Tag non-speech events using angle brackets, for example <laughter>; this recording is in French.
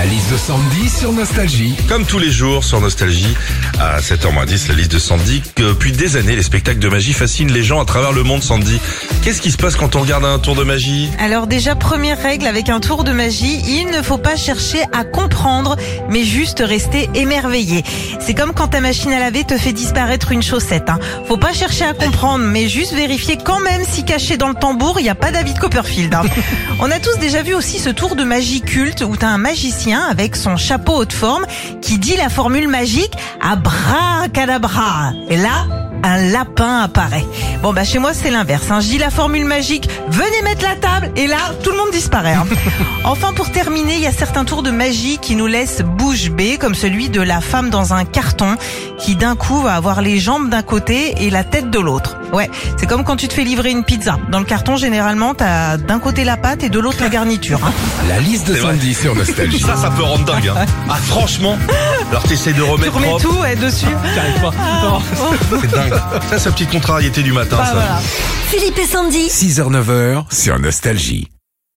La liste de Sandy sur Nostalgie. Comme tous les jours sur Nostalgie, à 7h10, la liste de Sandy. Que Depuis des années, les spectacles de magie fascinent les gens à travers le monde, Sandy. Qu'est-ce qui se passe quand on regarde un tour de magie? Alors déjà, première règle avec un tour de magie, il ne faut pas chercher à comprendre, mais juste rester émerveillé. C'est comme quand ta machine à laver te fait disparaître une chaussette. Hein. Faut pas chercher à comprendre, mais juste vérifier quand même si caché dans le tambour, il n'y a pas David Copperfield. hein. <laughs> On a tous déjà vu aussi ce tour de magie culte où t'as un magicien avec son chapeau haute forme qui dit la formule magique abracadabra. Et là, un lapin apparaît. Bon bah chez moi c'est l'inverse. Hein. Je dis la formule magique, venez mettre la table et là tout le monde disparaît. hein. <laughs> enfin pour terminer, il y a certains tours de magie qui nous laissent bouche bée, comme celui de la femme dans un carton qui d'un coup va avoir les jambes d'un côté et la tête de l'autre. Ouais, c'est comme quand tu te fais livrer une pizza. Dans le carton généralement t'as d'un côté la pâte et de l'autre la garniture. hein. La liste de. Sandy sur Nostalgie. Ça, ça peut rendre dingue. Hein. <laughs> Ah, franchement Alors t'essayes de Tu remettre remets propre. tout ouais, dessus. Ah, oh, C'est dingue. Ça, c'est la petite contrariété du matin, bah ça. voilà. Philippe et Sandy. 6h-9h sur Nostalgie.